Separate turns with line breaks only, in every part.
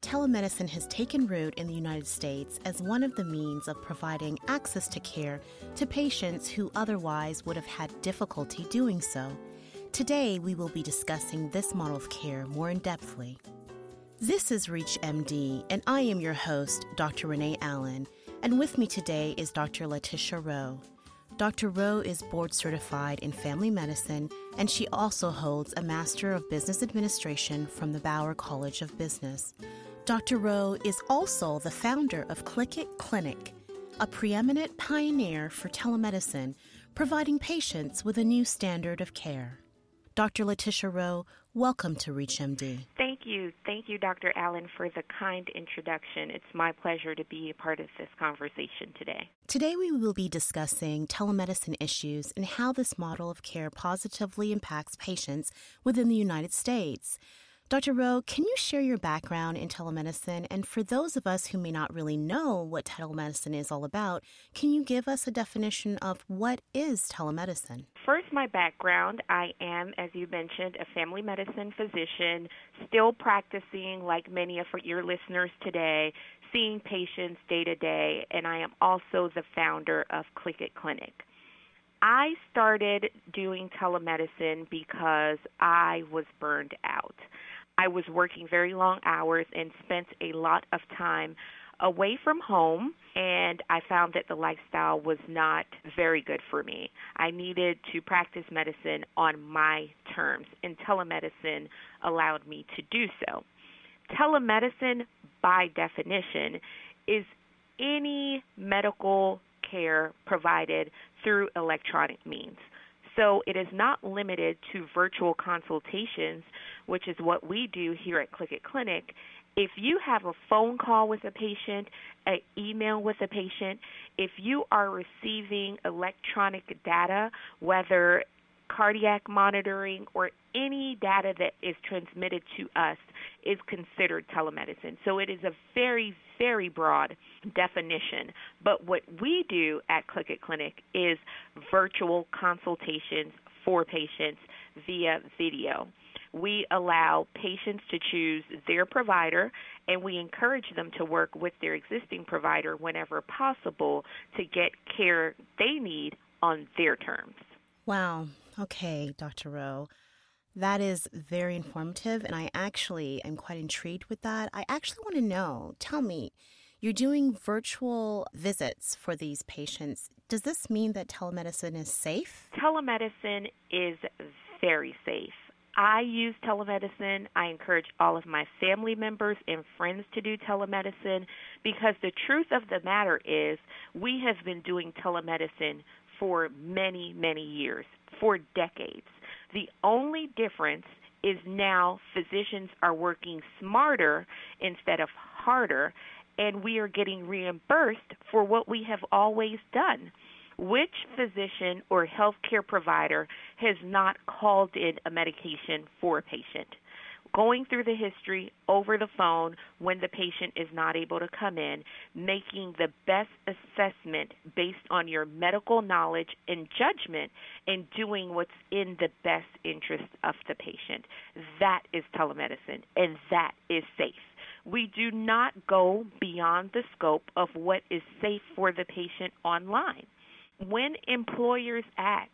Telemedicine has taken root in the United States as one of the means of providing access to care to patients who otherwise would have had difficulty doing so. Today, we will be discussing this model of care more in depthly. This is ReachMD, and I am your host, Dr. Renee Allen, and with me today is Dr. Letitia Rowe. Dr. Rowe is board certified in family medicine, and she also holds a Master of Business Administration from the Bauer College of Business. Dr. Rowe is also the founder of ClickIt Clinic, a preeminent pioneer for telemedicine, providing patients with a new standard of care. Dr. Letitia Rowe, welcome to ReachMD.
Thank you. Thank you, Dr. Allen, for the kind introduction. It's my pleasure to be a part of this conversation today.
Today, we will be discussing telemedicine issues and how this model of care positively impacts patients within the United States. Dr. Rowe, can you share your background in telemedicine? And for those of us who may not really know what telemedicine is all about, can you give us a definition of what is telemedicine?
First, my background I am, as you mentioned, a family medicine physician, still practicing like many of your listeners today, seeing patients day to day, and I am also the founder of ClickIt Clinic. I started doing telemedicine because I was burned out. I was working very long hours and spent a lot of time away from home and I found that the lifestyle was not very good for me. I needed to practice medicine on my terms and telemedicine allowed me to do so. Telemedicine by definition is any medical care provided through electronic means. So it is not limited to virtual consultations, which is what we do here at ClickIt Clinic. If you have a phone call with a patient, an email with a patient, if you are receiving electronic data, whether cardiac monitoring or any data that is transmitted to us is considered telemedicine. So it is a very, very broad definition. But what we do at ClickIt Clinic is virtual consultations for patients via video. We allow patients to choose their provider and we encourage them to work with their existing provider whenever possible to get care they need on their terms.
Wow. Okay, Dr. Rowe. That is very informative, and I actually am quite intrigued with that. I actually want to know tell me, you're doing virtual visits for these patients. Does this mean that telemedicine is safe?
Telemedicine is very safe. I use telemedicine. I encourage all of my family members and friends to do telemedicine because the truth of the matter is we have been doing telemedicine for many, many years, for decades. The only difference is now physicians are working smarter instead of harder, and we are getting reimbursed for what we have always done. Which physician or healthcare provider has not called in a medication for a patient? going through the history over the phone when the patient is not able to come in, making the best assessment based on your medical knowledge and judgment, and doing what's in the best interest of the patient. That is telemedicine, and that is safe. We do not go beyond the scope of what is safe for the patient online. When employers ask,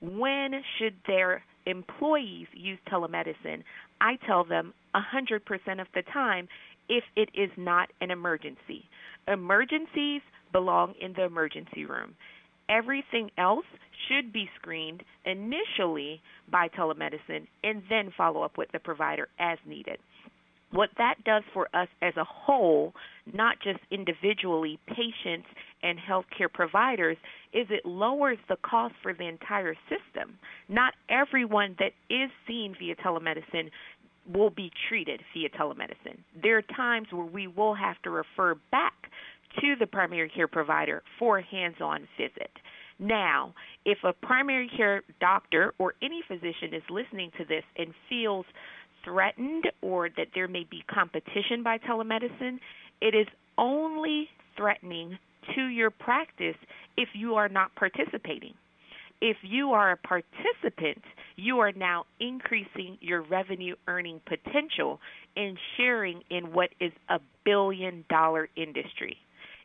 when should their employees use telemedicine, I tell them 100% of the time if it is not an emergency. Emergencies belong in the emergency room. Everything else should be screened initially by telemedicine and then follow up with the provider as needed. What that does for us as a whole, not just individually, patients and healthcare providers, is it lowers the cost for the entire system. Not everyone that is seen via telemedicine will be treated via telemedicine. There are times where we will have to refer back to the primary care provider for a hands on visit. Now, if a primary care doctor or any physician is listening to this and feels threatened or that there may be competition by telemedicine, it is only threatening to your practice if you are not participating. If you are a participant, you are now increasing your revenue earning potential and sharing in what is a billion dollar industry.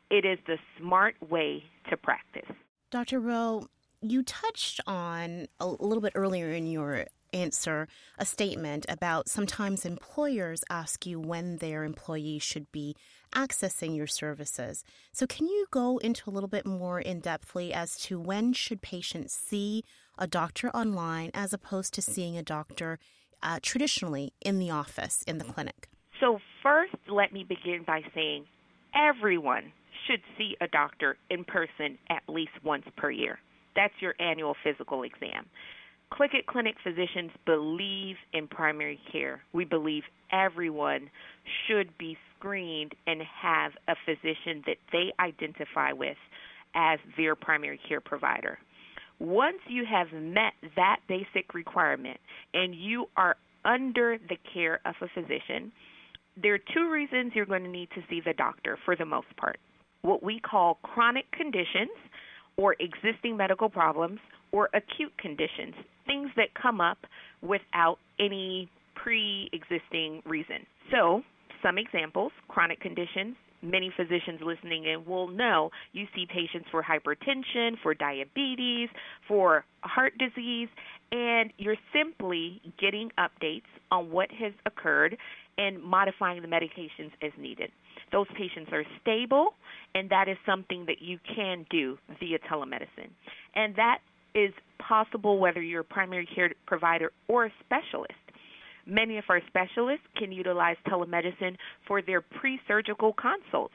It is the smart way to practice.
Dr. Rowe, you touched on a little bit earlier in your answer a statement about sometimes employers ask you when their employees should be accessing your services. So can you go into a little bit more in depthly as to when should patients see a doctor online as opposed to seeing a doctor uh, traditionally in the office in the clinic?
So first, let me begin by saying everyone should see a doctor in person at least once per year. That's your annual physical exam. Click Clinic physicians believe in primary care. We believe everyone should be screened and have a physician that they identify with as their primary care provider. Once you have met that basic requirement and you are under the care of a physician, there are two reasons you're going to need to see the doctor for the most part. What we call chronic conditions or existing medical problems or acute conditions, things that come up without any pre existing reason. So, some examples chronic conditions. Many physicians listening in will know you see patients for hypertension, for diabetes, for heart disease, and you're simply getting updates on what has occurred and modifying the medications as needed. Those patients are stable, and that is something that you can do via telemedicine. And that is possible whether you're a primary care provider or a specialist. Many of our specialists can utilize telemedicine for their pre surgical consults,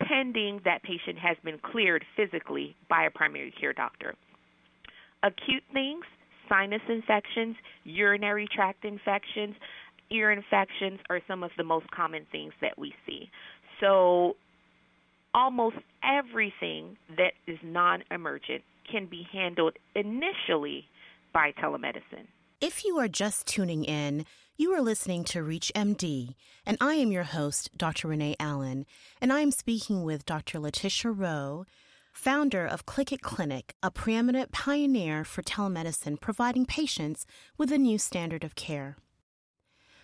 pending that patient has been cleared physically by a primary care doctor. Acute things, sinus infections, urinary tract infections, ear infections are some of the most common things that we see. So, almost everything that is non emergent can be handled initially by telemedicine.
If you are just tuning in, you are listening to Reach MD, and I am your host, Dr. Renee Allen, and I am speaking with Dr. Letitia Rowe, founder of Click It Clinic, a preeminent pioneer for telemedicine providing patients with a new standard of care.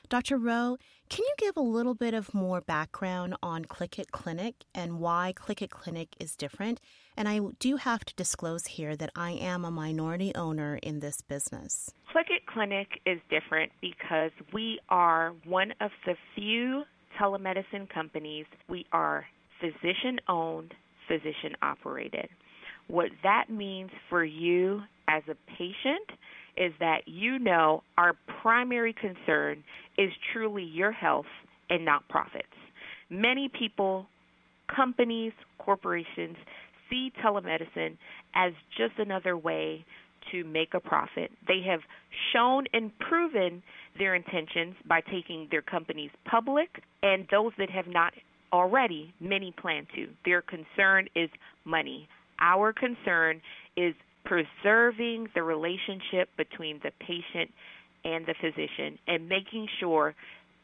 Dr. Rowe, can you give a little bit of more background on Click It Clinic and why Click It Clinic is different? And I do have to disclose here that I am a minority owner in this business.
Click It Clinic is different because we are one of the few telemedicine companies. We are physician owned, physician operated. What that means for you as a patient is that you know our primary concern is truly your health and not profits. Many people, companies, corporations see telemedicine as just another way to make a profit. They have shown and proven their intentions by taking their companies public, and those that have not already, many plan to. Their concern is money. Our concern is preserving the relationship between the patient and the physician and making sure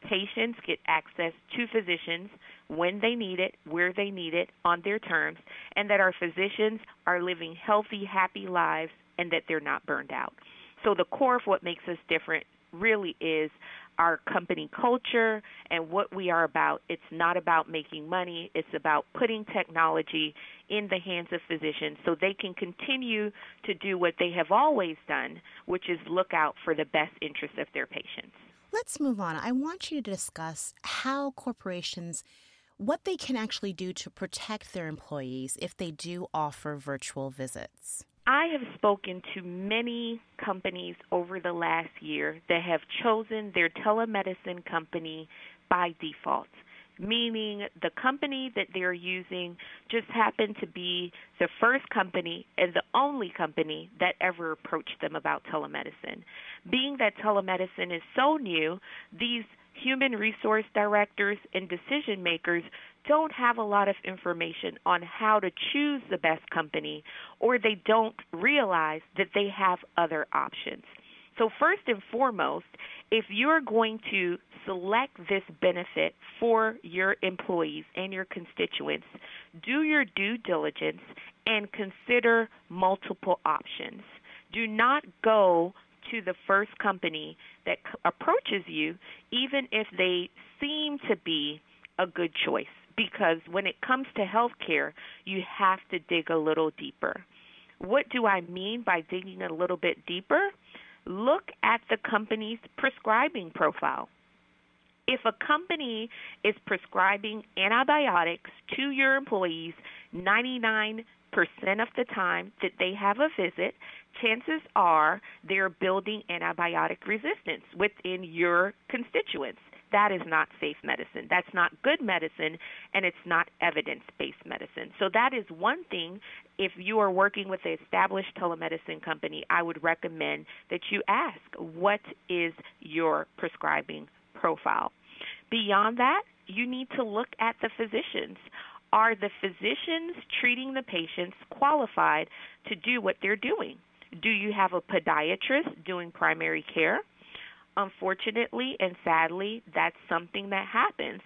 patients get access to physicians when they need it, where they need it, on their terms, and that our physicians are living healthy, happy lives and that they're not burned out. So, the core of what makes us different really is our company culture and what we are about. It's not about making money, it's about putting technology in the hands of physicians so they can continue to do what they have always done, which is look out for the best interests of their patients.
Let's move on. I want you to discuss how corporations what they can actually do to protect their employees if they do offer virtual visits.
I have spoken to many companies over the last year that have chosen their telemedicine company by default, meaning the company that they're using just happened to be the first company and the only company that ever approached them about telemedicine. Being that telemedicine is so new, these human resource directors and decision makers don't have a lot of information on how to choose the best company or they don't realize that they have other options. So, first and foremost, if you're going to select this benefit for your employees and your constituents, do your due diligence and consider multiple options. Do not go to the first company that approaches you, even if they seem to be a good choice. Because when it comes to healthcare, you have to dig a little deeper. What do I mean by digging a little bit deeper? Look at the company's prescribing profile. If a company is prescribing antibiotics to your employees 99% of the time that they have a visit, chances are they're building antibiotic resistance within your constituents. That is not safe medicine. That's not good medicine, and it's not evidence based medicine. So, that is one thing. If you are working with an established telemedicine company, I would recommend that you ask what is your prescribing profile. Beyond that, you need to look at the physicians. Are the physicians treating the patients qualified to do what they're doing? Do you have a podiatrist doing primary care? Unfortunately and sadly, that's something that happens.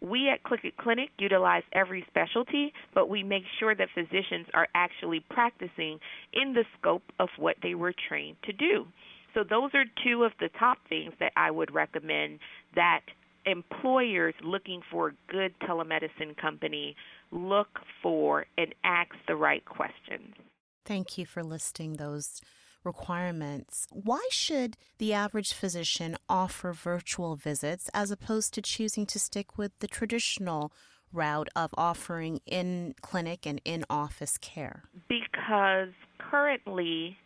We at Click It Clinic utilize every specialty, but we make sure that physicians are actually practicing in the scope of what they were trained to do. So, those are two of the top things that I would recommend that employers looking for a good telemedicine company look for and ask the right questions.
Thank you for listing those requirements. Why should the average physician offer virtual visits as opposed to choosing to stick with the traditional route of offering in clinic and in office care?
Because currently,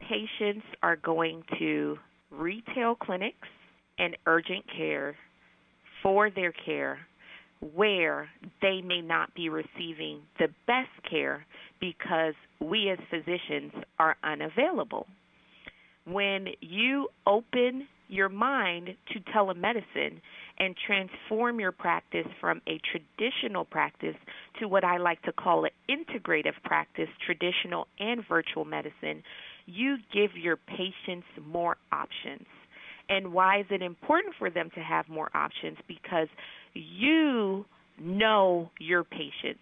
patients are going to retail clinics and urgent care for their care where they may not be receiving the best care because we as physicians are unavailable. When you open your mind to telemedicine and transform your practice from a traditional practice to what I like to call an integrative practice, traditional and virtual medicine, you give your patients more options. And why is it important for them to have more options? Because you know your patients.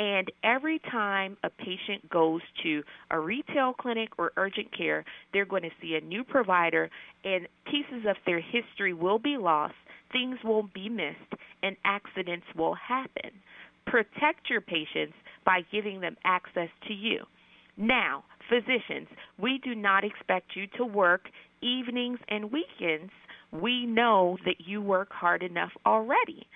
And every time a patient goes to a retail clinic or urgent care, they're going to see a new provider, and pieces of their history will be lost, things will be missed, and accidents will happen. Protect your patients by giving them access to you. Now, physicians, we do not expect you to work evenings and weekends. We know that you work hard enough already.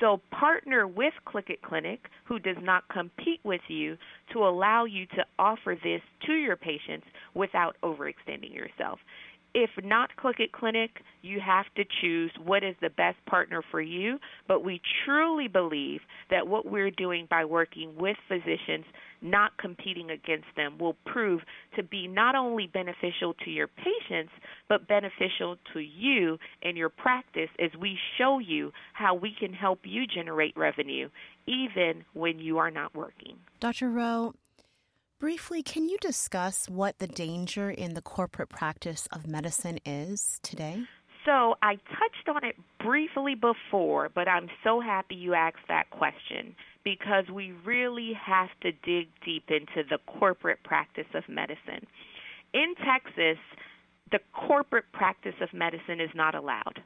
So partner with Click It Clinic, who does not compete with you, to allow you to offer this to your patients without overextending yourself. If not Click It Clinic, you have to choose what is the best partner for you. But we truly believe that what we're doing by working with physicians not competing against them will prove to be not only beneficial to your patients, but beneficial to you and your practice as we show you how we can help you generate revenue even when you are not working.
Dr. Rowe, briefly, can you discuss what the danger in the corporate practice of medicine is today?
So I touched on it briefly before, but I'm so happy you asked that question because we really have to dig deep into the corporate practice of medicine. In Texas, the corporate practice of medicine is not allowed.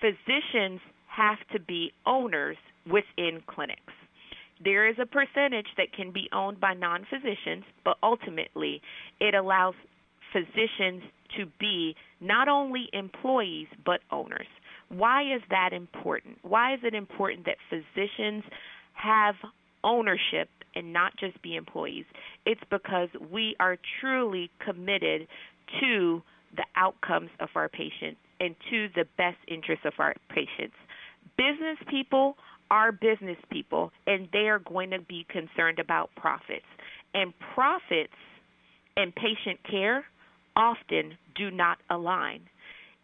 Physicians have to be owners within clinics. There is a percentage that can be owned by non physicians, but ultimately it allows physicians to be not only employees but owners. Why is that important? Why is it important that physicians have ownership and not just be employees? It's because we are truly committed to the outcomes of our patients and to the best interests of our patients. Business people are business people and they are going to be concerned about profits. And profits and patient care often do not align.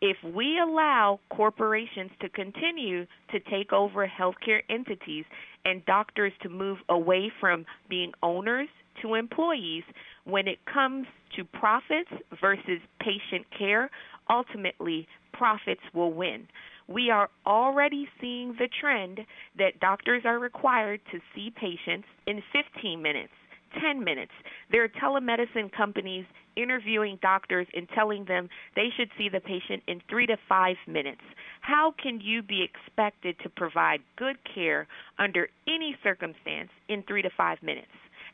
If we allow corporations to continue to take over healthcare entities and doctors to move away from being owners to employees, when it comes to profits versus patient care, ultimately profits will win. We are already seeing the trend that doctors are required to see patients in 15 minutes, 10 minutes. There are telemedicine companies interviewing doctors and telling them they should see the patient in three to five minutes. How can you be expected to provide good care under any circumstance in three to five minutes?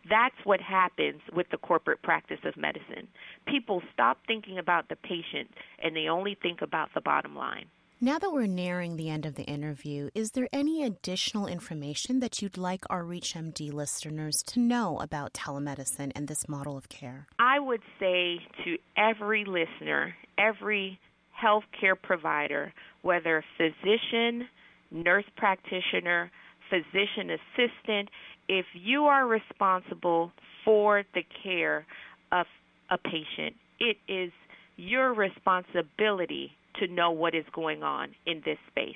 That's what happens with the corporate practice of medicine. People stop thinking about the patient and they only think about the bottom line.
Now that we're nearing the end of the interview, is there any additional information that you'd like our ReachMD listeners to know about telemedicine and this model of care?
I would say to every listener, every healthcare provider, whether physician, nurse practitioner, physician assistant, if you are responsible for the care of a patient, it is your responsibility to know what is going on in this space.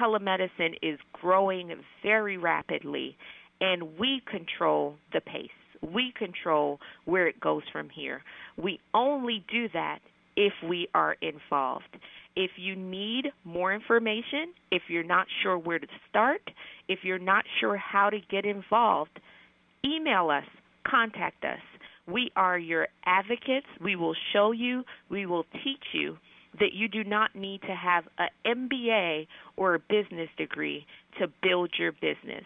Telemedicine is growing very rapidly, and we control the pace. We control where it goes from here. We only do that if we are involved. If you need more information, if you're not sure where to start, if you're not sure how to get involved, email us, contact us. We are your advocates. We will show you, we will teach you that you do not need to have an MBA or a business degree to build your business.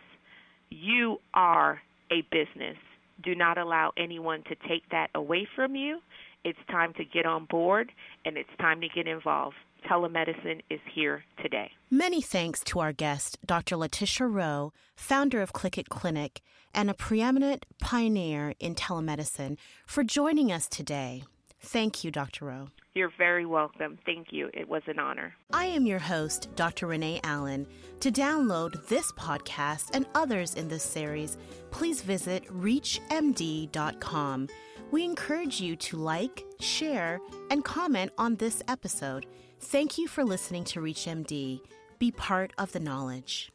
You are a business. Do not allow anyone to take that away from you. It's time to get on board and it's time to get involved. Telemedicine is here today.
Many thanks to our guest, Dr. Letitia Rowe, founder of Click It Clinic and a preeminent pioneer in telemedicine, for joining us today. Thank you, Dr. Rowe.
You're very welcome. Thank you. It was an honor.
I am your host, Dr. Renee Allen. To download this podcast and others in this series, please visit ReachMD.com. We encourage you to like, share, and comment on this episode. Thank you for listening to ReachMD. Be part of the knowledge.